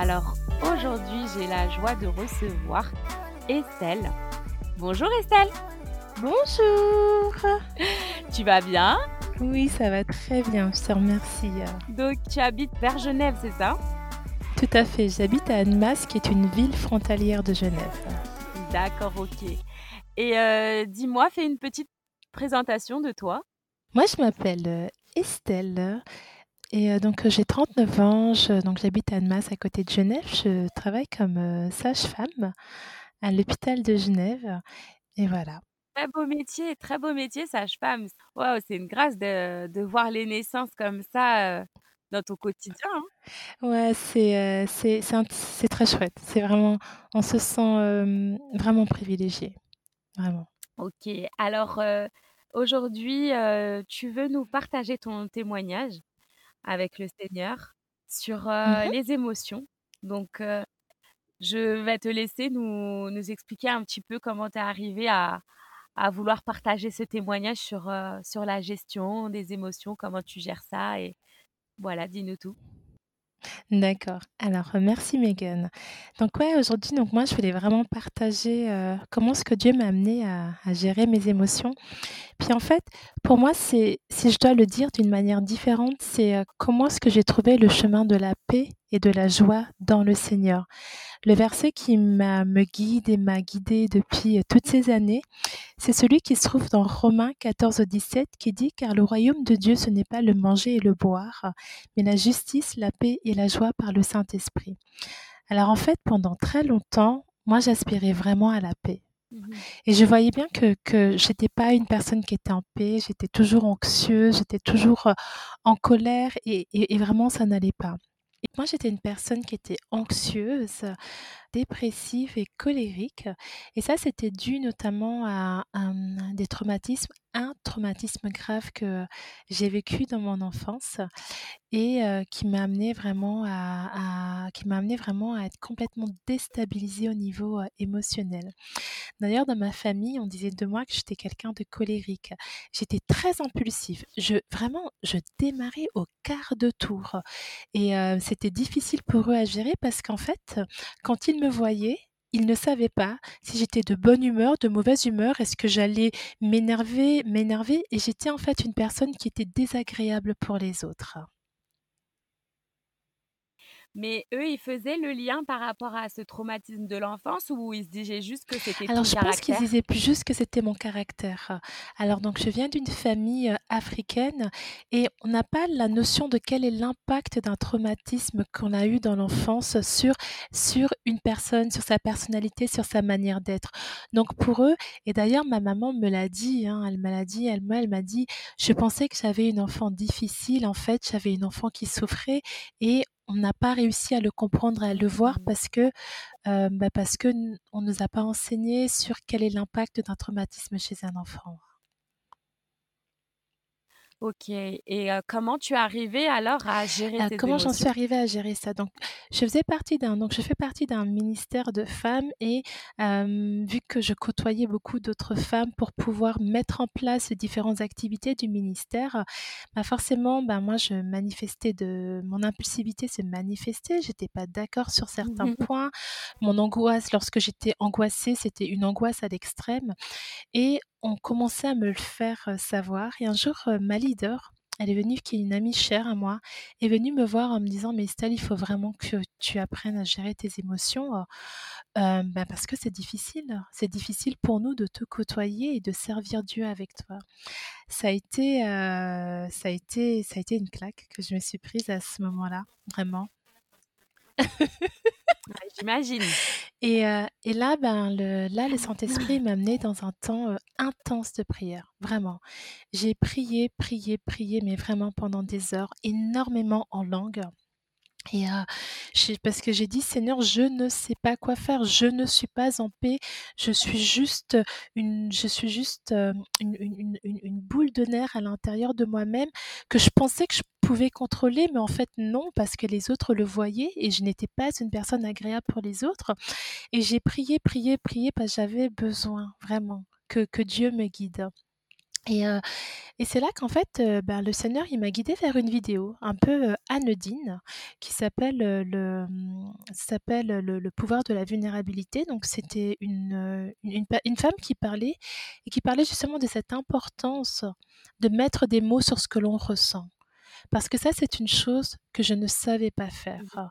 Alors aujourd'hui j'ai la joie de recevoir Estelle. Bonjour Estelle. Bonjour. Tu vas bien? Oui, ça va très bien, je te remercie. Donc tu habites vers Genève, c'est ça? Tout à fait, j'habite à Annemasse qui est une ville frontalière de Genève. D'accord, ok. Et euh, dis-moi, fais une petite présentation de toi. Moi, je m'appelle euh, Estelle. Et euh, donc, j'ai 39 ans, donc j'habite à Annemasse à côté de Genève. Je travaille comme sage-femme à l'hôpital de Genève. Et voilà. Très beau métier, très beau métier, sage-femme. Waouh, c'est une grâce de, de, voir les naissances comme ça dans ton quotidien. Hein. Ouais, c'est c'est c'est très chouette. C'est vraiment, on se sent vraiment privilégié, vraiment. Ok, alors aujourd'hui, tu veux nous partager ton témoignage? Avec le Seigneur sur Mmh les émotions. Donc, je vais te laisser nous, nous expliquer un petit peu comment tu es arrivé à, à vouloir partager ce témoignage sur, sur la gestion des émotions, comment tu gères ça et voilà, dis-nous tout. D'accord. Alors, merci Megan. Donc ouais, aujourd'hui, donc moi, je voulais vraiment partager comment est-ce que Dieu m'a amené à, gérer mes émotions. Puis en fait, pour moi, c'est, si je dois le dire d'une manière différente, c'est comment est-ce que j'ai trouvé le chemin de la paix et de la joie dans le Seigneur. Le verset qui m'a, me guide et m'a guidé depuis toutes ces années, c'est celui qui se trouve dans Romains 14, 17 qui dit Car le royaume de Dieu, ce n'est pas le manger et le boire, mais la justice, la paix et la joie par le Saint-Esprit. Alors en fait, pendant très longtemps, moi j'aspirais vraiment à la paix. Mmh et je voyais bien que, que j'étais pas une personne qui était en paix, j'étais toujours anxieuse, j'étais toujours en colère et, et vraiment ça n'allait pas. Et moi, j'étais une personne qui était anxieuse, dépressive et colérique. Et ça, c'était dû notamment à, des traumatismes, un traumatisme grave que j'ai vécu dans mon enfance et qui m'a amené vraiment à, qui m'a amené vraiment à être complètement déstabilisée au niveau émotionnel. D'ailleurs, dans ma famille, on disait de moi que j'étais quelqu'un de colérique. J'étais très impulsive. Je vraiment, je démarrais au quart de tour et c'était difficile pour eux à gérer parce qu'en fait, quand ils me voyaient, ils ne savaient pas si j'étais de bonne humeur, de mauvaise humeur, est-ce que j'allais m'énerver, m'énerver et j'étais en fait une personne qui était désagréable pour les autres. Mais eux, ils faisaient le lien par rapport à ce traumatisme de l'enfance ou ils se disaient juste que c'était Alors, je pense qu'ils disaient plus juste que c'était mon caractère. Alors, donc, je viens d'une famille africaine et on n'a pas la notion de quel est l'impact d'un traumatisme qu'on a eu dans l'enfance sur, sur une personne, sur sa personnalité, sur sa manière d'être. Donc, pour eux, et d'ailleurs, ma maman me l'a dit, hein, elle m'a dit, elle m'a, elle m'a dit, je pensais que j'avais une enfant difficile. En fait, j'avais une enfant qui souffrait et on n'a pas réussi à le comprendre et à le voir mmh. parce que bah, parce que on nous a pas enseigné sur quel est l'impact d'un traumatisme chez un enfant. OK et comment tu es arrivée alors à gérer tes comment j'en suis arrivée à gérer ça? Donc je faisais partie d'un donc je fais partie d'un ministère de femmes et vu que je côtoyais beaucoup d'autres femmes pour pouvoir mettre en place différentes activités du ministère, bah, forcément, bah, moi je manifestais de mon impulsivité se manifestait, j'étais pas d'accord sur certains mmh points. Mon angoisse, lorsque j'étais angoissée, c'était une angoisse à l'extrême et on commençait à me le faire savoir et un jour, ma leader, elle est venue, qui est une amie chère à moi, est venue me voir en me disant: «Mais Estelle, il faut vraiment que tu apprennes à gérer tes émotions, bah, parce que c'est difficile. C'est difficile pour nous de te côtoyer et de servir Dieu avec toi». Ça a été, ça a été ça a été une claque que je me suis prise à ce moment-là, vraiment. J'imagine. Et, et, là, ben, le, là, le Saint-Esprit m'a amené dans un temps intense de prière, vraiment. J'ai prié, prié, prié, mais vraiment pendant des heures, énormément en langue. Et parce que j'ai dit, Seigneur, je ne sais pas quoi faire, je ne suis pas en paix, je suis juste une, je suis juste une, une, une, une boule de nerfs à l'intérieur de moi-même que je pensais que je pouvais contrôler, mais en fait non, parce que les autres le voyaient et je n'étais pas une personne agréable pour les autres. Et j'ai prié, prié, prié parce que j'avais besoin vraiment que, que Dieu me guide. Et, et c'est là qu'en fait, ben, le Seigneur, il m'a guidée vers une vidéo un peu anodine qui s'appelle le, s'appelle le, le pouvoir de la vulnérabilité. Donc c'était une, une, une femme qui parlait et qui parlait justement de cette importance de mettre des mots sur ce que l'on ressent. Parce que ça, c'est une chose que je ne savais pas faire. Mmh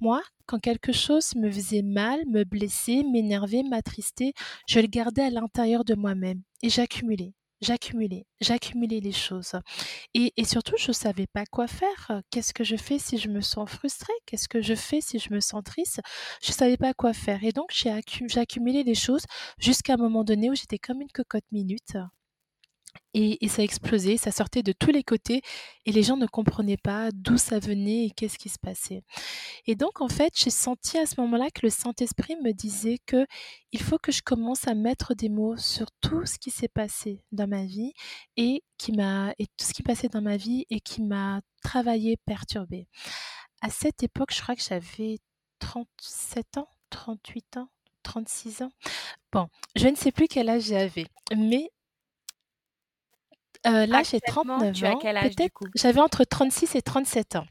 Moi, quand quelque chose me faisait mal, me blessait, m'énervait, m'attristait, je le gardais à l'intérieur de moi-même et j'accumulais j'accumulais, j'accumulais les choses. Et, et, surtout, je ne savais pas quoi faire. Qu'est-ce que je fais si je me sens frustrée? Qu'est-ce que je fais si je me sens triste? Je ne savais pas quoi faire. Et donc, j'ai accumulé les choses jusqu'à un moment donné où j'étais comme une cocotte minute. Et, ça explosait, ça sortait de tous les côtés et les gens ne comprenaient pas d'où ça venait et qu'est-ce qui se passait. Et donc en fait, j'ai senti à ce moment-là que le Saint-Esprit me disait que il faut que je commence à mettre des mots sur tout ce qui s'est passé dans ma vie et qui m'a et tout ce qui passait dans ma vie et qui m'a travaillé, perturbé. À cette époque, je crois que j'avais 37 ans, 38 ans, 36 ans. Bon, je ne sais plus quel âge j'avais, mais euh, là, j'ai 39 tu ans. Peut-être j'avais entre 36 et 37 ans.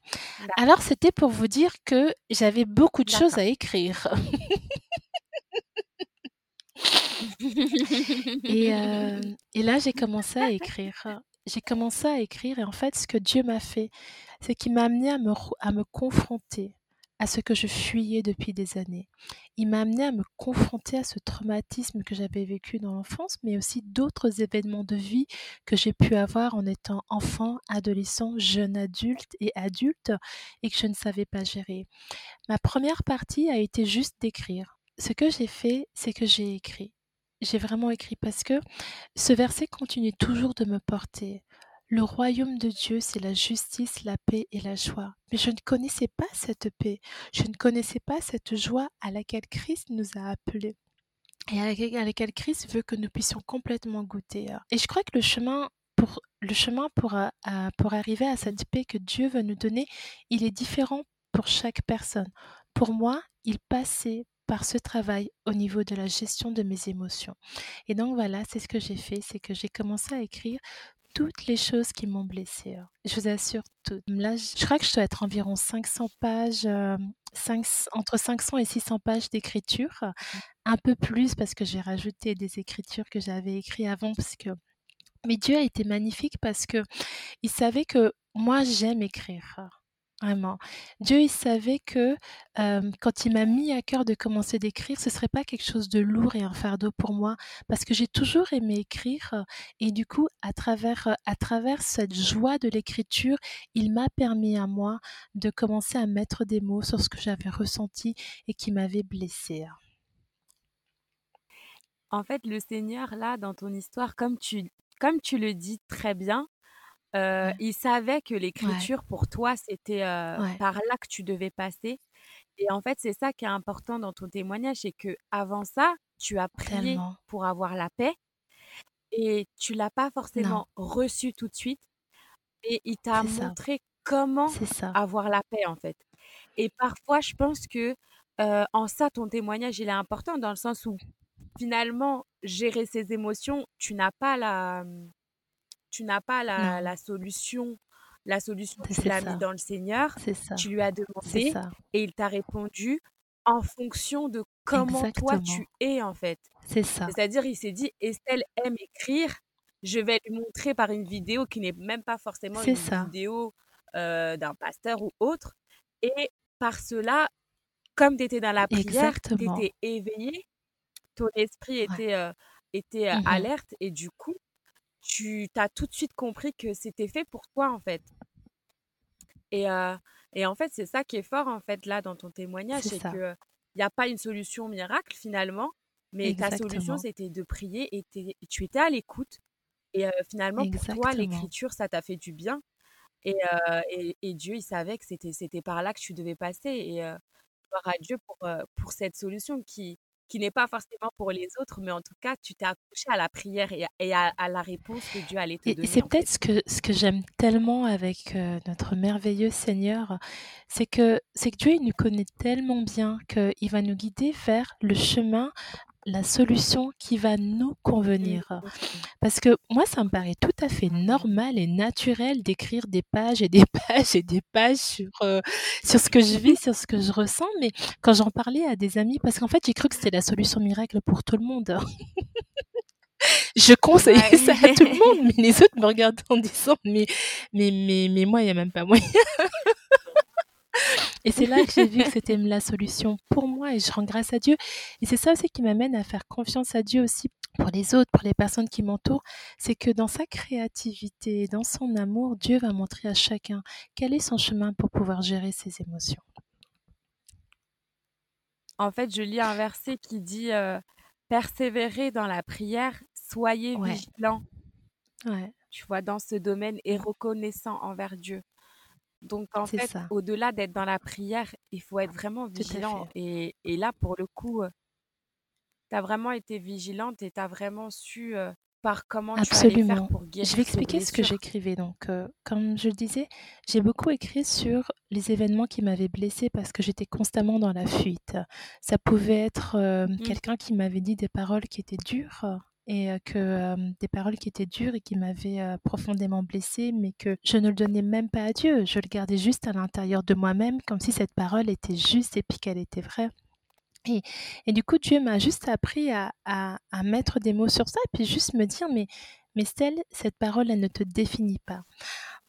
Alors, c'était pour vous dire que j'avais beaucoup de choses à écrire. Et, euh, et là, j'ai commencé à écrire. J'ai commencé à écrire et en fait, ce que Dieu m'a fait, c'est qu'il m'a amené à me, à me confronter à ce que je fuyais depuis des années. Il m'a amené à me confronter à ce traumatisme que j'avais vécu dans l'enfance, mais aussi d'autres événements de vie que j'ai pu avoir en étant enfant, adolescent, jeune adulte et adulte et que je ne savais pas gérer. Ma première partie a été juste d'écrire. Ce que j'ai fait, c'est que j'ai écrit. J'ai vraiment écrit parce que ce verset continue toujours de me porter. Le royaume de Dieu, c'est la justice, la paix et la joie. Mais je ne connaissais pas cette paix. Je ne connaissais pas cette joie à laquelle Christ nous a appelés et à laquelle, Christ veut que nous puissions complètement goûter. Et je crois que le chemin pour, le chemin pour, euh, pour arriver à cette paix que Dieu veut nous donner, il est différent pour chaque personne. Pour moi, il passait par ce travail au niveau de la gestion de mes émotions. Et donc voilà, c'est ce que j'ai fait, c'est que j'ai commencé à écrire toutes les choses qui m'ont blessée. hein. Je vous assure, toutes. Là, je crois que je dois être environ 500 pages, entre 500 et 600 pages d'écriture. Un peu plus parce que j'ai rajouté des écritures que j'avais écrites avant. Parce que... Mais Dieu a été magnifique parce que il savait que moi, j'aime écrire. Vraiment. Dieu, il savait que quand il m'a mis à cœur de commencer d'écrire, ce serait pas quelque chose de lourd et un fardeau pour moi, parce que j'ai toujours aimé écrire. Et du coup, à travers, à travers cette joie de l'écriture, il m'a permis à moi de commencer à mettre des mots sur ce que j'avais ressenti et qui m'avait blessée. En fait, le Seigneur, là, dans ton histoire, comme tu, comme tu le dis très bien, euh, Ouais, il savait que ouais, l'écriture, pour toi, c'était euh, ouais, par là que tu devais passer. Et en fait, c'est ça qui est important dans ton témoignage, c'est que avant ça, tu as prié tellement. pour avoir la paix et tu l'as pas forcément reçue tout de suite. Et il t'a ça, montré comment avoir la paix, en fait. Et parfois, je pense que euh, en ça, ton témoignage, il est important dans le sens où finalement, gérer ses émotions, tu n'as pas la, tu n'as pas la, la solution. La solution, tu l'as mis ça, dans le Seigneur, c'est ça, tu lui as demandé ça. et il t'a répondu en fonction de comment toi tu es en fait. c'est ça, C'est-à-dire, il s'est dit, Estelle aime écrire, je vais lui montrer par une vidéo qui n'est même pas forcément une ça. vidéo euh, d'un pasteur ou autre. Et par cela, comme tu étais dans la prière, tu étais éveillé, ton esprit Ouais. était, euh, était euh, Mmh alerte et du coup, tu as tout de suite compris que c'était fait pour toi en fait. Et, euh, et en fait, c'est ça qui est fort en fait là dans ton témoignage, C'est c'est ça, que il n'y a pas une solution miracle finalement, mais ta solution c'était de prier et tu étais à l'écoute. Et euh, finalement, pour toi, l'écriture, ça t'a fait du bien. Et, euh, et, et Dieu, il savait que c'était par là que tu devais passer. Et gloire à Dieu pour, pour cette solution qui, qui n'est pas forcément pour les autres, mais en tout cas, tu t'es accroché à la prière et, à, et à, à la réponse que Dieu allait te Et, et donner c'est peut-être ce que, ce que j'aime tellement avec euh, notre merveilleux Seigneur, c'est que, c'est que Dieu il nous connaît tellement bien qu'il va nous guider vers le chemin la solution qui va nous convenir. Parce que moi, ça me paraît tout à fait normal et naturel d'écrire des pages et des pages et des pages sur, euh, sur ce que je vis, sur ce que je ressens. Mais quand j'en parlais à des amis, parce qu'en fait, j'ai cru que c'était la solution miracle pour tout le monde. je conseillais ça à tout le monde, mais les autres me regardent en disant mais mais mais, mais moi il n'y a même pas moyen. Et c'est là que j'ai vu que c'était la solution pour moi et je rends grâce à Dieu. Et c'est ça aussi qui m'amène à faire confiance à Dieu aussi pour les autres, pour les personnes qui m'entourent. C'est que dans sa créativité, dans son amour, Dieu va montrer à chacun quel est son chemin pour pouvoir gérer ses émotions. En fait, je lis un verset qui dit euh, Persévérez dans la prière, soyez vigilants. Tu vois, dans ce domaine et reconnaissant envers Dieu. Donc, en fait, au-delà d'être dans la prière, il faut être vraiment vigilant. Et, et, là, pour le coup, tu as vraiment été vigilante et tu as vraiment su par comment tu allais faire pour guérir Je vais expliquer ce que j'écrivais. Donc, comme je le disais, j'ai beaucoup écrit sur les événements qui m'avaient blessée parce que j'étais constamment dans la fuite. Ça pouvait être mmh. quelqu'un qui m'avait dit des paroles qui étaient dures et que des paroles qui étaient dures et qui m'avaient profondément blessée, mais que je ne le donnais même pas à Dieu. Je le gardais juste à l'intérieur de moi-même, comme si cette parole était juste et puis qu'elle était vraie. Et, et, du coup, Dieu m'a juste appris à, à, à, mettre des mots sur ça, et puis juste me dire, mais, mais cette parole, elle ne te définit pas.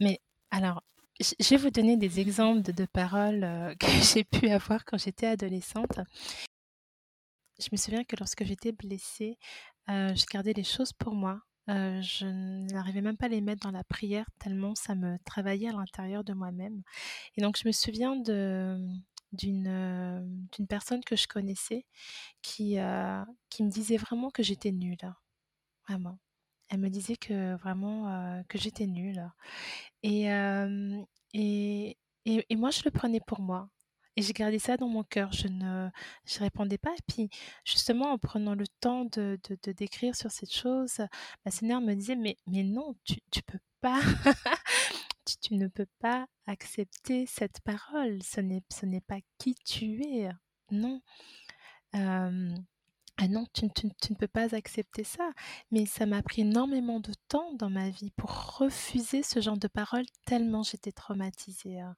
Mais alors, je vais vous donner des exemples de paroles que j'ai pu avoir quand j'étais adolescente. Je me souviens que lorsque j'étais blessée, euh, je gardais les choses pour moi. Euh, je n'arrivais même pas à les mettre dans la prière tellement ça me travaillait à l'intérieur de moi-même. Et donc je me souviens de d'une euh, personne que je connaissais qui qui me disait vraiment que j'étais nulle, vraiment. Elle me disait que vraiment que j'étais nulle. Et, et, et moi je le prenais pour moi. Et j'ai gardé ça dans mon cœur. Je ne je répondais pas. Et puis, justement, en prenant le temps de, de, décrire sur cette chose, ma Seigneur me disait, mais, mais non, tu ne peux pas. tu, tu, ne peux pas accepter cette parole. Ce n'est, ce n'est pas qui tu es. Non. Ah non, tu, ne peux pas accepter ça. Mais ça m'a pris énormément de temps dans ma vie pour refuser ce genre de paroles tellement j'étais traumatisée. Hein.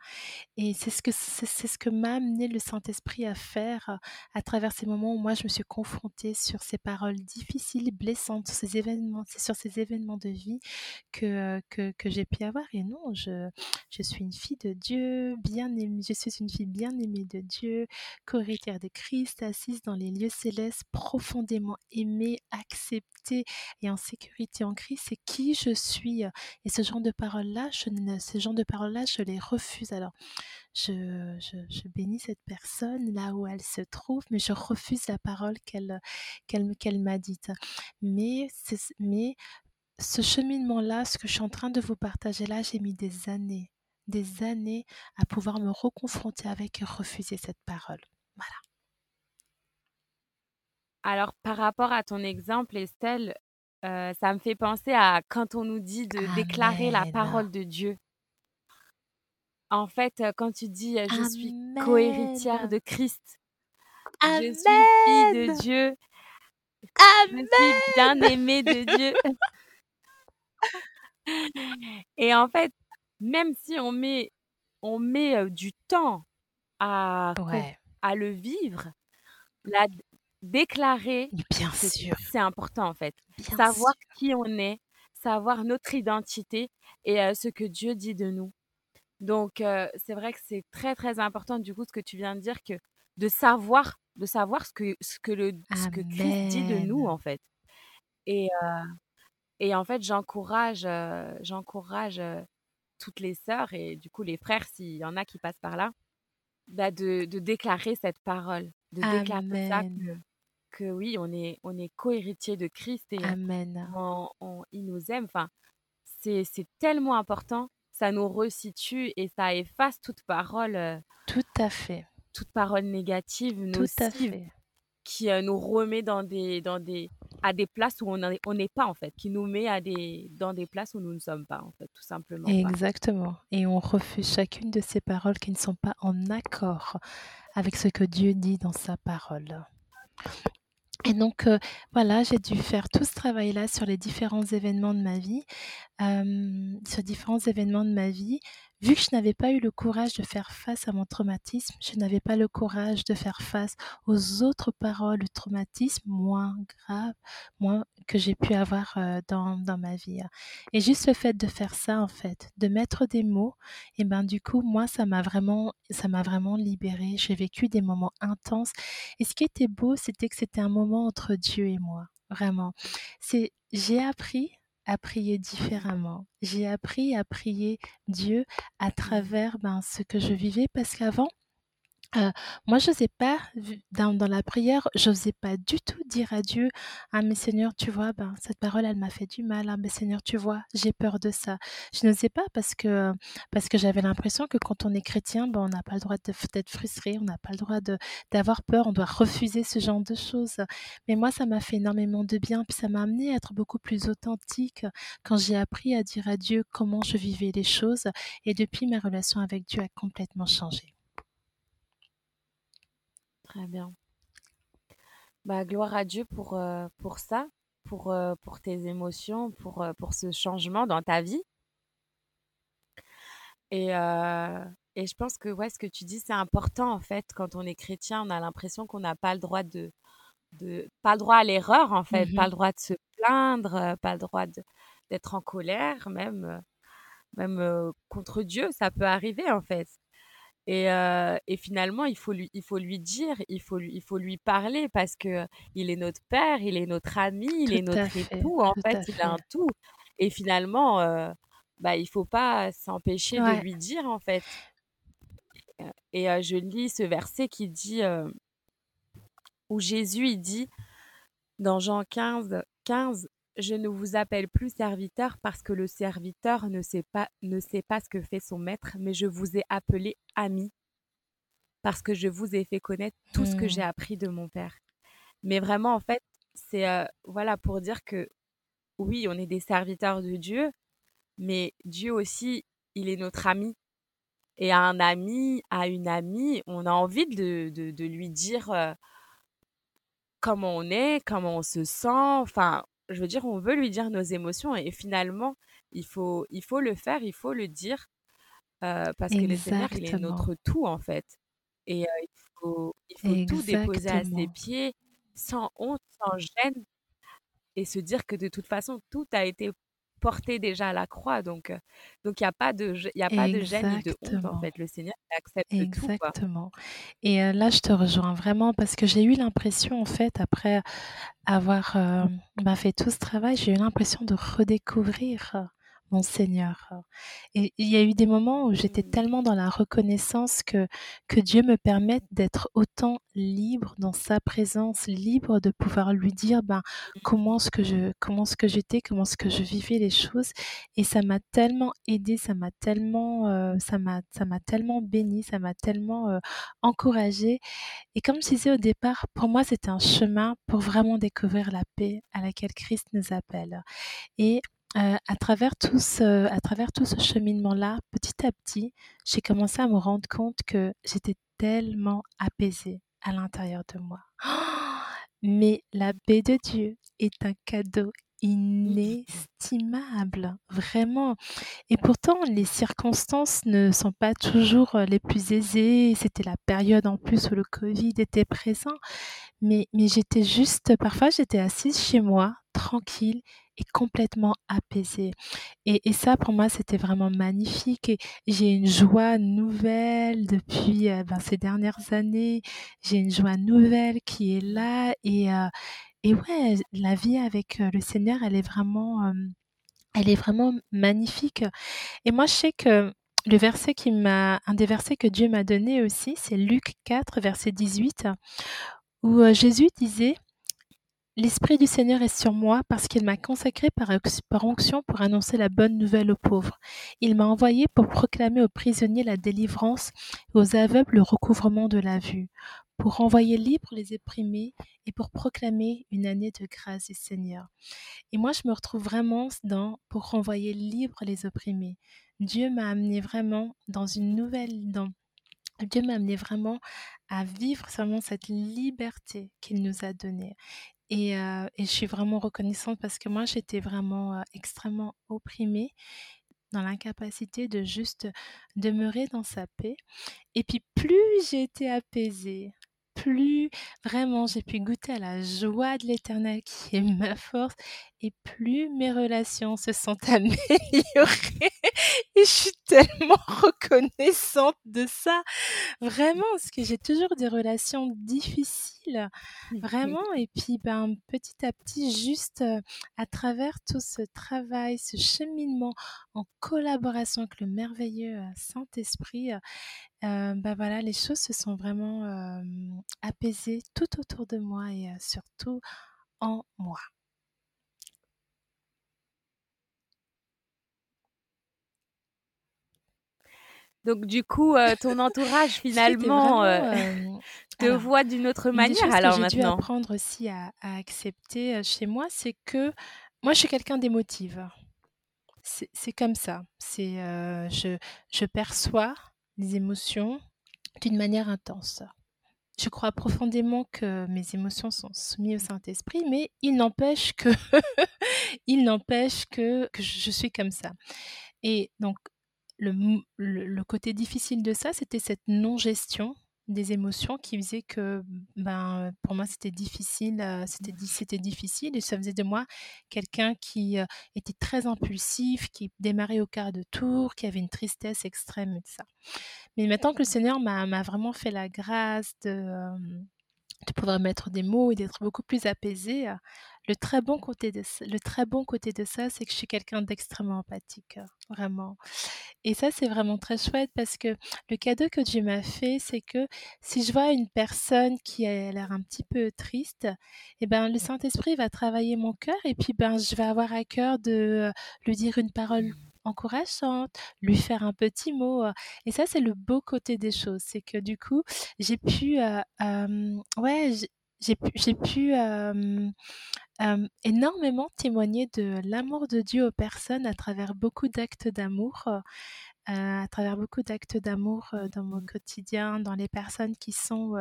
Et c'est ce que c'est ce que m'a amené le Saint-Esprit à faire à travers ces moments où moi je me suis confrontée sur ces paroles difficiles, blessantes, sur ces événements, c'est sur ces événements de vie que, que, j'ai pu avoir. Et non, je, je suis une fille de Dieu, bien aimée, je suis une fille bien aimée de Dieu, co-héritière de Christ, assise dans les lieux célestes, profondément aimée, acceptée et en sécurité en Christ, c'est qui je suis. Et ce genre de paroles-là, je ce genre de paroles-là, je les refuse. Alors, je, je, bénis cette personne là où elle se trouve, mais je refuse la parole qu'elle m'a dite. Mais, mais ce cheminement-là, ce que je suis en train de vous partager là, j'ai mis des années, des années à pouvoir me reconfronter avec et refuser cette parole. Voilà. Alors, par rapport à ton exemple, Estelle, euh, ça me fait penser à quand on nous dit de déclarer la parole de Dieu. En fait, euh, quand tu dis euh, je suis cohéritière de Christ, je suis fille de Dieu, je suis bien aimée de Dieu. Et en fait, même si on met, on met du temps à, à le vivre, la, déclarer, bien sûr, c'est important en fait. savoir qui on est, savoir notre identité et ce que Dieu dit de nous. Donc c'est vrai que c'est très très important du coup ce que tu viens de dire que de savoir de savoir ce que ce que le ce que Christ dit de nous en fait. Et et en fait j'encourage j'encourage toutes les sœurs et du coup les frères s'il y en a qui passent par là bah de, de déclarer cette parole de déclarer ça que oui, on est, on est co-héritier de Christ et Amen. on, il nous aime. Enfin, c'est, tellement important. Ça nous resitue et ça efface toute parole. Tout à fait. Toute parole négative, nocive, Tout à fait. qui nous remet dans des, dans des, à des places où on n'est pas en fait, qui nous met à des, dans des places où nous ne sommes pas en fait, tout simplement. Exactement. Et on refuse chacune de ces paroles qui ne sont pas en accord avec ce que Dieu dit dans sa parole. Et donc, heu, voilà, j'ai dû faire tout ce travail-là sur les différents événements de ma vie, sur différents événements de ma vie. Vu que je n'avais pas eu le courage de faire face à mon traumatisme, je n'avais pas le courage de faire face aux autres paroles, traumatismes moins graves, moins que j'ai pu avoir, heu, dans dans ma vie, hein. Et juste le fait de faire ça, en fait, de mettre des mots et ben, du coup, moi, ça m'a vraiment vraiment libérée. J'ai vécu des moments intenses et ce qui était beau, c'était que c'était un moment entre Dieu et moi, vraiment. C'est j'ai appris à prier différemment. J'ai appris à prier Dieu à travers, ben, ce que je vivais parce qu'avant, Heu, moi j'osais pas vu dans la prière, j'osais pas du tout dire à Dieu: «Ah mais Seigneur, tu vois, ben, cette parole elle m'a fait du mal. Ah mais Seigneur, tu vois, j'ai peur de ça». Je n'osais pas parce que, parce que j'avais l'impression que quand on est chrétien, ben, on n'a pas le droit d'être frustré, on n'a pas le droit d'avoir peur, on doit refuser ce genre de choses. Mais moi ça m'a fait énormément de bien, puis ça m'a amené à être beaucoup plus authentique quand j'ai appris à dire à Dieu comment je vivais les choses et depuis ma relation avec Dieu a complètement changé. Très bien. Bah, gloire à Dieu pour, heu, pour ça, pour, heu, pour tes émotions, pour, heu, pour ce changement dans ta vie et et je pense que, ouais, ce que tu dis, c'est important, en fait. Quand on est chrétien, on a l'impression qu'on n'a pas le droit de de pas le droit à l'erreur, en fait, pas le Mmh droit de se plaindre, pas le droit d'être en colère, même, même, contre Dieu, ça peut arriver, en fait. Et finalement, il faut lui il faut lui dire, il faut lui il faut lui parler parce que il est notre père, il est notre ami, il est Tout notre fait, époux, en fait, il a un tout. Et finalement, heu, bah, il faut pas s'empêcher de lui dire, en fait. Et je lis ce verset qui dit, où Jésus, il dit dans Jean quinze quinze «Je ne vous appelle plus serviteur parce que le serviteur ne sait pas ne sait pas ce que fait son maître, mais je vous ai appelé ami parce que je vous ai fait connaître tout ce que j'ai Mmh. appris de mon père». Mais vraiment, en fait, c'est, heu, voilà, pour dire que oui, on est des serviteurs de Dieu, mais Dieu aussi, il est notre ami et à un ami, à une amie, on a envie de de de lui dire, heu, comment on est, comment on se sent, enfin, je veux dire, on veut lui dire nos émotions et finalement, il faut il faut le faire, il faut le dire, heu, parce que le Seigneur, il est notre tout, en fait. Et heu, il faut il faut tout déposer à ses pieds, sans honte, sans gêne et se dire que de toute façon, tout a été porté déjà à la croix donc donc il y a pas de y a pas de gêne ni de honte, en exactement, fait. Le Seigneur, accepte tout, quoi. exactement et là, je te rejoins vraiment parce que j'ai eu l'impression, en fait, après avoir, bah, fait tout ce travail, j'ai eu l'impression de redécouvrir, mon Seigneur, et il y a eu des moments où j'étais tellement dans la reconnaissance que Dieu me permette d'être autant libre dans sa présence, libre de pouvoir lui dire, ben, comment ce que je comment ce que j'étais, comment ce que je vivais les choses. Et ça m'a tellement aidée, ça m'a tellement, heu, ça m'a tellement bénie, ça m'a tellement, heu, encouragée. Et comme je disais au départ, pour moi, c'était un chemin pour vraiment découvrir la paix à laquelle Christ nous appelle. Et heu, à travers tout ce à travers tout ce cheminement-là, petit à petit, j'ai commencé à me rendre compte que j'étais tellement apaisée à l'intérieur de moi. Mais la paix de Dieu est un cadeau inestimable, vraiment. Et pourtant, les circonstances ne sont pas toujours, heu, les plus aisées. C'était la période en plus où le covid était présent. Mais mais j'étais juste parfois j'étais assise chez moi, tranquille et complètement apaisée et et ça pour moi c'était vraiment magnifique et j'ai une joie nouvelle depuis, heu, ben, ces dernières années. J'ai une joie nouvelle qui est là et heu et ouais, la vie avec, heu, le Seigneur, elle est vraiment, hem, elle est vraiment magnifique et moi je sais que le verset qui m'a un des versets que Dieu m'a donné aussi, c'est Luc 4 verset 18 où, Jésus disait: «L'esprit du Seigneur est sur moi parce qu'il m'a consacré par onction pour annoncer la bonne nouvelle aux pauvres. Il m'a envoyé pour proclamer aux prisonniers la délivrance et aux aveugles le recouvrement de la vue, pour renvoyer libres les opprimés et pour proclamer une année de grâce du Seigneur». Et moi, je me retrouve vraiment dans pour renvoyer libres les opprimés. Dieu m'a amenée vraiment dans une nouvelle dans Dieu m'a amené vraiment à vivre vraiment cette liberté qu'il nous a donnée. Et, euh, et, je suis vraiment reconnaissante parce que moi, j'étais vraiment euh, extrêmement opprimée dans l'incapacité de juste demeurer dans sa paix. Et puis plus j'ai été apaisée, plus vraiment j'ai pu goûter à la joie de l'éternel qui est ma force et plus mes relations se sont améliorées. Et je suis tellement reconnaissante de ça. Vraiment parce que j'ai toujours des relations difficiles vraiment. et puis ben petit à petit juste à travers tout ce travail ce cheminement en collaboration avec le merveilleux Saint-Esprit ben voilà, les choses se sont vraiment apaisées tout autour de moi et surtout en moi. Donc du coup, ton entourage finalement te voit d'une autre manière alors que maintenant. J'ai dû apprendre aussi à, à accepter chez moi, c'est que moi je suis quelqu'un d'émotive. C'est comme ça. C'est je, je perçois les émotions d'une manière intense. Je crois profondément que mes émotions sont soumises au Saint-Esprit, mais il n'empêche que, il n'empêche que, je suis comme ça. Et donc, le, le côté difficile de ça, c'était cette non-gestion des émotions qui faisait que ben pour moi c'était difficile c'était c'était difficile et ça faisait de moi quelqu'un qui était très impulsif qui démarrait au quart de tour qui avait une tristesse extrême et tout ça. Mais maintenant que le Seigneur m'a vraiment fait la grâce de de pouvoir mettre des mots et d'être beaucoup plus apaisée le très bon côté de ça, le très bon côté de ça, c'est que je suis quelqu'un d'extrêmement empathique, vraiment. Et ça, c'est vraiment très chouette parce que le cadeau que Dieu m'a fait, c'est que si je vois une personne qui a l'air un petit peu triste, eh ben le Saint-Esprit va travailler mon cœur et puis ben je vais avoir à cœur de lui dire une parole encourageante, lui faire un petit mot. Et ça, c'est le beau côté des choses. C'est que du coup, j'ai pu, euh, j'ai pu, j'ai pu énormément témoigner de l'amour de Dieu aux personnes à travers beaucoup d'actes d'amour. À travers beaucoup d'actes d'amour dans mon quotidien, dans les personnes qui sont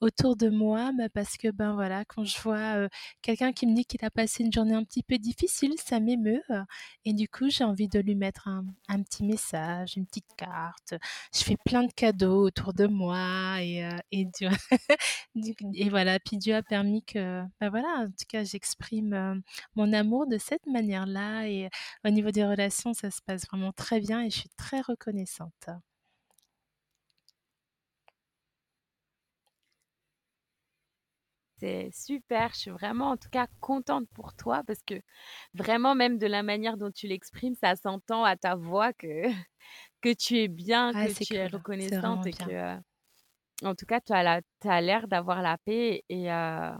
autour de moi, bah, parce que ben voilà, quand je vois quelqu'un qui me dit qu'il a passé une journée un petit peu difficile, ça m'émeut et du coup j'ai envie de lui mettre un, petit message, une petite carte. Je fais plein de cadeaux autour de moi et, et, Dieu, et voilà, puis Dieu a permis que, ben voilà, en tout cas j'exprime mon amour de cette manière-là et au niveau des relations ça se passe vraiment très bien et je suis très reconnaissante. C'est super, je suis vraiment en tout cas contente pour toi parce que vraiment même de la manière dont tu l'exprimes, ça s'entend à ta voix que, que tu es bien, Ah, que tu es cool, reconnaissante et que, euh, en tout cas, tu as la, tu as l'air d'avoir la paix et, euh,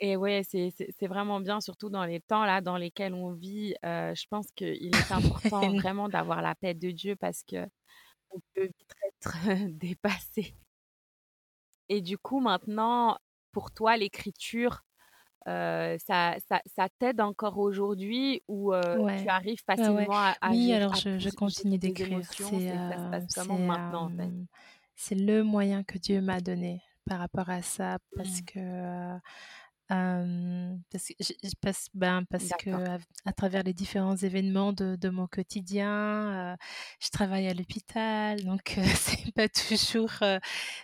et ouais, c'est, vraiment bien, surtout dans les temps là dans lesquels on vit. euh, je pense qu'il est important vraiment d'avoir la paix de Dieu parce que on peut vite être dépassé. Et du coup, maintenant, pour toi, l'écriture, euh, ça, ça, ça t'aide encore aujourd'hui ou euh, tu arrives ouais, ouais. facilement à, à Oui, alors à je, continue d'écrire. C'est en fait? le moyen que Dieu m'a donné par rapport à ça parce Hmm, que euh, parce que, je- je- parce, ben, parce que à, à travers les différents événements de, de mon quotidien, euh, je travaille à l'hôpital, donc euh, c'est pas toujours euh,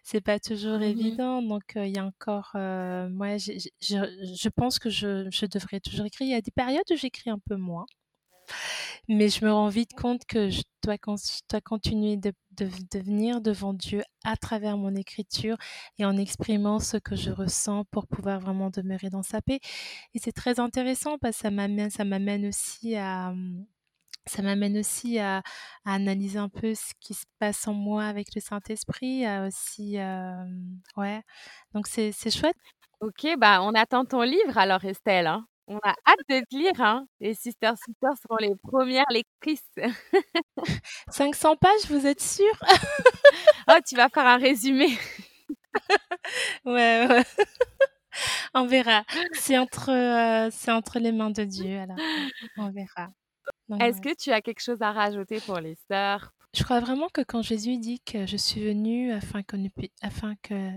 c'est pas toujours Mhm. évident. Donc euh, il y a encore, euh, moi, j'ai- je, je pense que je, je devrais toujours écrire. Il y a des périodes où j'écris un peu moins. Mais je me rends vite compte que je dois, continuer de, venir devant Dieu à travers mon écriture et en exprimant ce que je ressens pour pouvoir vraiment demeurer dans sa paix. Et c'est très intéressant parce que ça m'amène, ça m'amène aussi à, ça m'amène aussi à, analyser un peu ce qui se passe en moi avec le Saint-Esprit, aussi, euh, ouais. Donc c'est chouette. Ok, bah on attend ton livre alors, Estelle. hein. On a hâte de te lire, hein. Les Sister Sisters seront les premières lectrices. 500 pages, vous êtes sûre Oh, tu vas faire un résumé. Ouais, ouais. On verra. C'est entre, euh, c'est entre les mains de Dieu, alors on, verra. Est-ce que tu as quelque chose à rajouter pour les sœurs, Je crois vraiment que quand Jésus dit que je suis venu afin que, afin que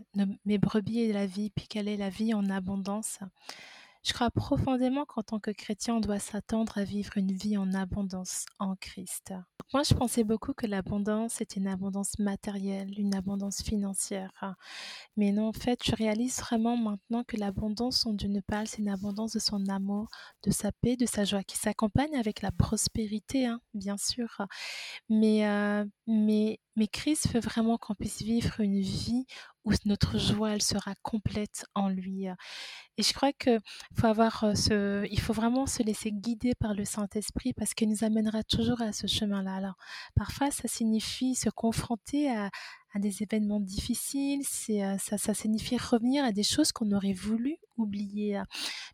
mes brebis aient la vie, puis qu'elle ait la vie en abondance, je crois profondément qu'en tant que chrétien, on doit s'attendre à vivre une vie en abondance en Christ. Moi, je pensais beaucoup que l'abondance était une abondance matérielle, une abondance financière. Mais non, en fait, je réalise vraiment maintenant que l'abondance dont Dieu nous parle, c'est une abondance de son amour, de sa paix, de sa joie, qui s'accompagne avec la prospérité, hein, bien sûr. Mais, euh, mais, mais Christ veut vraiment qu'on puisse vivre une vie où notre joie, elle sera complète en lui. Et je crois que faut avoir ce, il faut vraiment se laisser guider par le Saint-Esprit parce qu'il nous amènera toujours à ce chemin-là. Alors, parfois, ça signifie se confronter à, des événements difficiles, c'est, ça, ça signifie revenir à des choses qu'on aurait voulu oublier.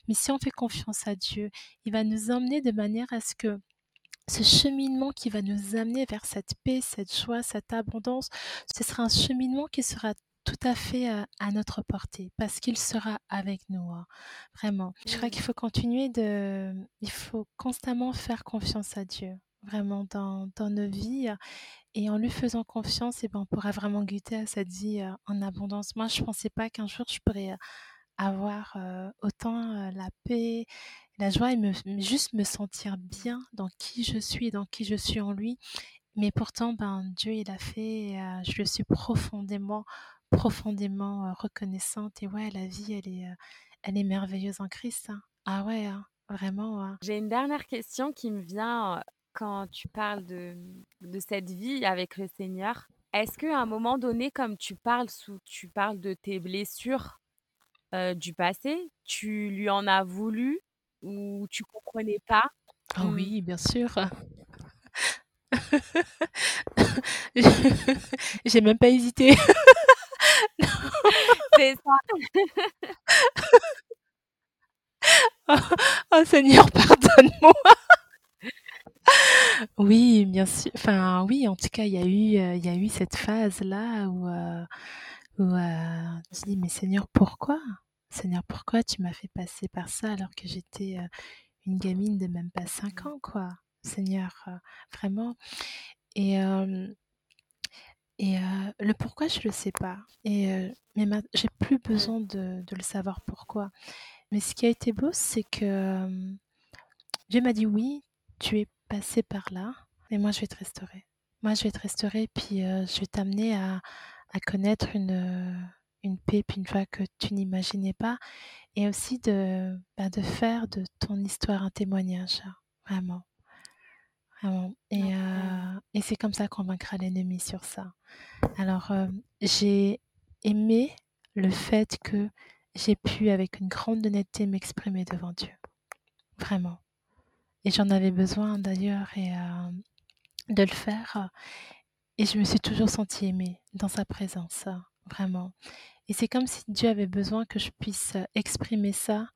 Mais si on fait confiance à Dieu, il va nous emmener de manière à ce que ce cheminement qui va nous amener vers cette paix, cette joie, cette abondance, ce sera un cheminement qui sera tout à fait à, notre portée parce qu'il sera avec nous, hein, vraiment. Je crois qu'il faut continuer de... Il faut constamment faire confiance à Dieu, vraiment, dans, dans nos vies. Et en lui faisant confiance, et eh ben, on pourra vraiment goûter à cette vie en abondance. Moi, je ne pensais pas qu'un jour je pourrais avoir autant la paix, la joie et me, juste me sentir bien dans qui je suis dans qui je suis en lui. Mais pourtant, ben, Dieu, il a fait, je le suis profondément profondément reconnaissante. Et ouais, la vie, elle est, elle est merveilleuse en Christ. Hein. Ah ouais, hein, vraiment. Hein. J'ai une dernière question qui me vient quand tu parles de, de cette vie avec le Seigneur. Est-ce qu'à un moment donné, comme tu parles, sous, tu parles de tes blessures du passé, tu lui en as voulu ou tu comprenais pas Ah mmh. oui, bien sûr. J'ai même pas hésité. C'est ça. Oh, oh, Seigneur, pardonne-moi. Oui, bien sûr. Enfin, oui, en tout cas, il y a eu, euh, il y a eu cette phase-là où, euh, où euh, tu dis, mais Seigneur, pourquoi? Seigneur, pourquoi tu m'as fait passer par ça alors que j'étais une gamine de même pas 5 ans, quoi? Seigneur, vraiment. Et, et le pourquoi, je le sais pas. Et mais j'ai plus besoin de, de, le savoir pourquoi. Mais ce qui a été beau, c'est que Dieu m'a dit oui, tu es passé par là, mais moi je vais te restaurer. Moi je vais te restaurer, puis je vais t'amener à, à, connaître une, une paix, puis une joie que tu n'imaginais pas, et aussi de, bah, de faire de ton histoire un témoignage, vraiment. Et, et c'est comme ça qu'on vaincra l'ennemi sur ça. Alors, j'ai aimé le fait que j'ai pu, avec une grande honnêteté, m'exprimer devant Dieu. Vraiment. Et j'en avais besoin d'ailleurs et de le faire. Et je me suis toujours sentie aimée dans sa présence, vraiment. Et c'est comme si Dieu avait besoin que je puisse exprimer ça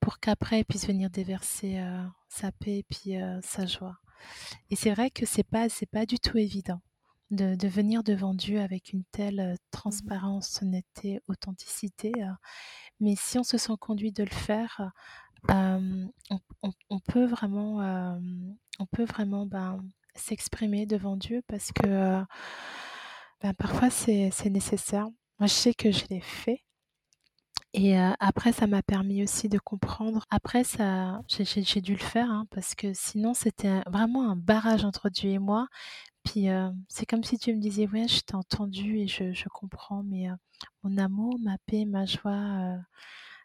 pour qu'après il puisse venir déverser sa paix et puis sa joie. Et c'est vrai que c'est pas c'est pas du tout évident de, de, venir devant Dieu avec une telle mmh transparence, honnêteté, authenticité. mais si on se sent conduit de le faire, on, on, peut vraiment, on peut vraiment ben, s'exprimer devant Dieu parce que ben, parfois c'est nécessaire. Moi, je sais que je l'ai fait et après, ça m'a permis aussi de comprendre. Après, ça, j'ai dû le faire hein, parce que sinon, c'était vraiment un barrage entre Dieu et moi. Puis c'est comme si Dieu me disait, ouais, je t'ai entendu et je, je comprends, mais mon amour, ma paix, ma joie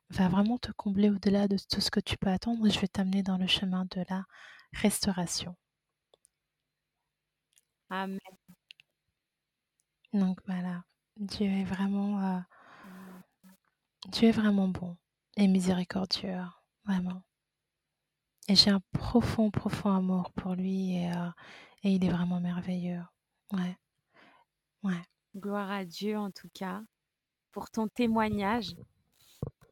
va vraiment te combler au-delà de tout ce que tu peux attendre et je vais t'amener dans le chemin de la restauration. Amen. Donc voilà, Dieu est vraiment Dieu est vraiment bon et miséricordieux, vraiment. Et j'ai un profond, profond amour pour lui et, euh, et il est vraiment merveilleux. Ouais. Ouais. Gloire à Dieu en tout cas pour ton témoignage.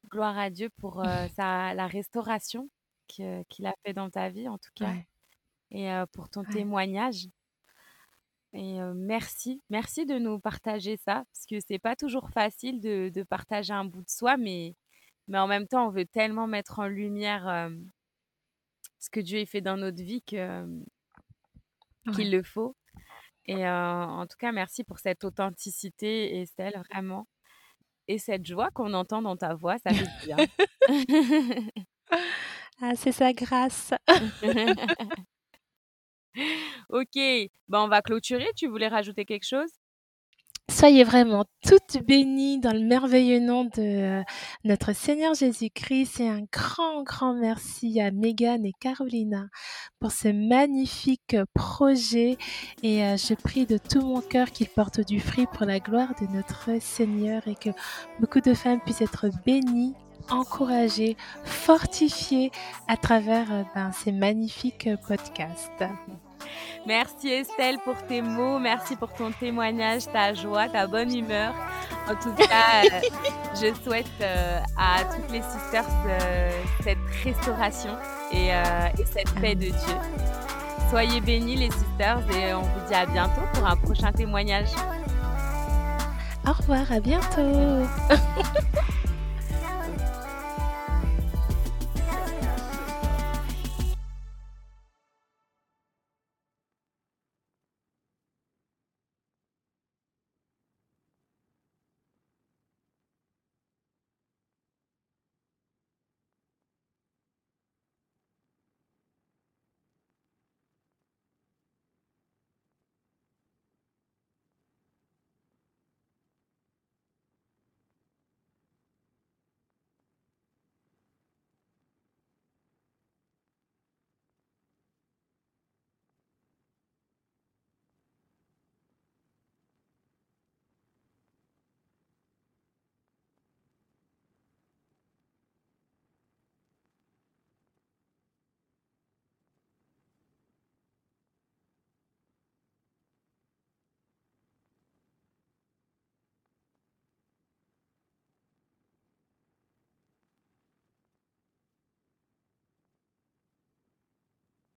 Gloire à Dieu pour euh, sa, la restauration qu'il a fait dans ta vie en tout cas. Et euh, pour ton témoignage. Et merci, merci de nous partager ça, parce que c'est pas toujours facile de, de, partager un bout de soi, mais, mais en même temps, on veut tellement mettre en lumière ce que Dieu a fait dans notre vie qu'il le faut. Et en tout cas, merci pour cette authenticité, Estelle, vraiment. Et cette joie qu'on entend dans ta voix, ça fait bien. Ah, c'est sa grâce. OK, bah, on va clôturer. Tu voulais rajouter quelque chose? Soyez vraiment toutes bénies dans le merveilleux nom de notre Seigneur Jésus-Christ et un grand, grand merci à Megan et Carolina pour ce magnifique projet et je prie de tout mon cœur qu'il porte du fruit pour la gloire de notre Seigneur et que beaucoup de femmes puissent être bénies encouragées, fortifiées à travers ben, ces magnifiques podcasts. Merci Estelle pour tes mots, merci pour ton témoignage, ta joie, ta bonne humeur. En tout cas, euh, je souhaite euh, à toutes les sisters euh, cette restauration et, cette paix de Dieu. Soyez bénis les sisters et on vous dit à bientôt pour un prochain témoignage. Au revoir, à bientôt.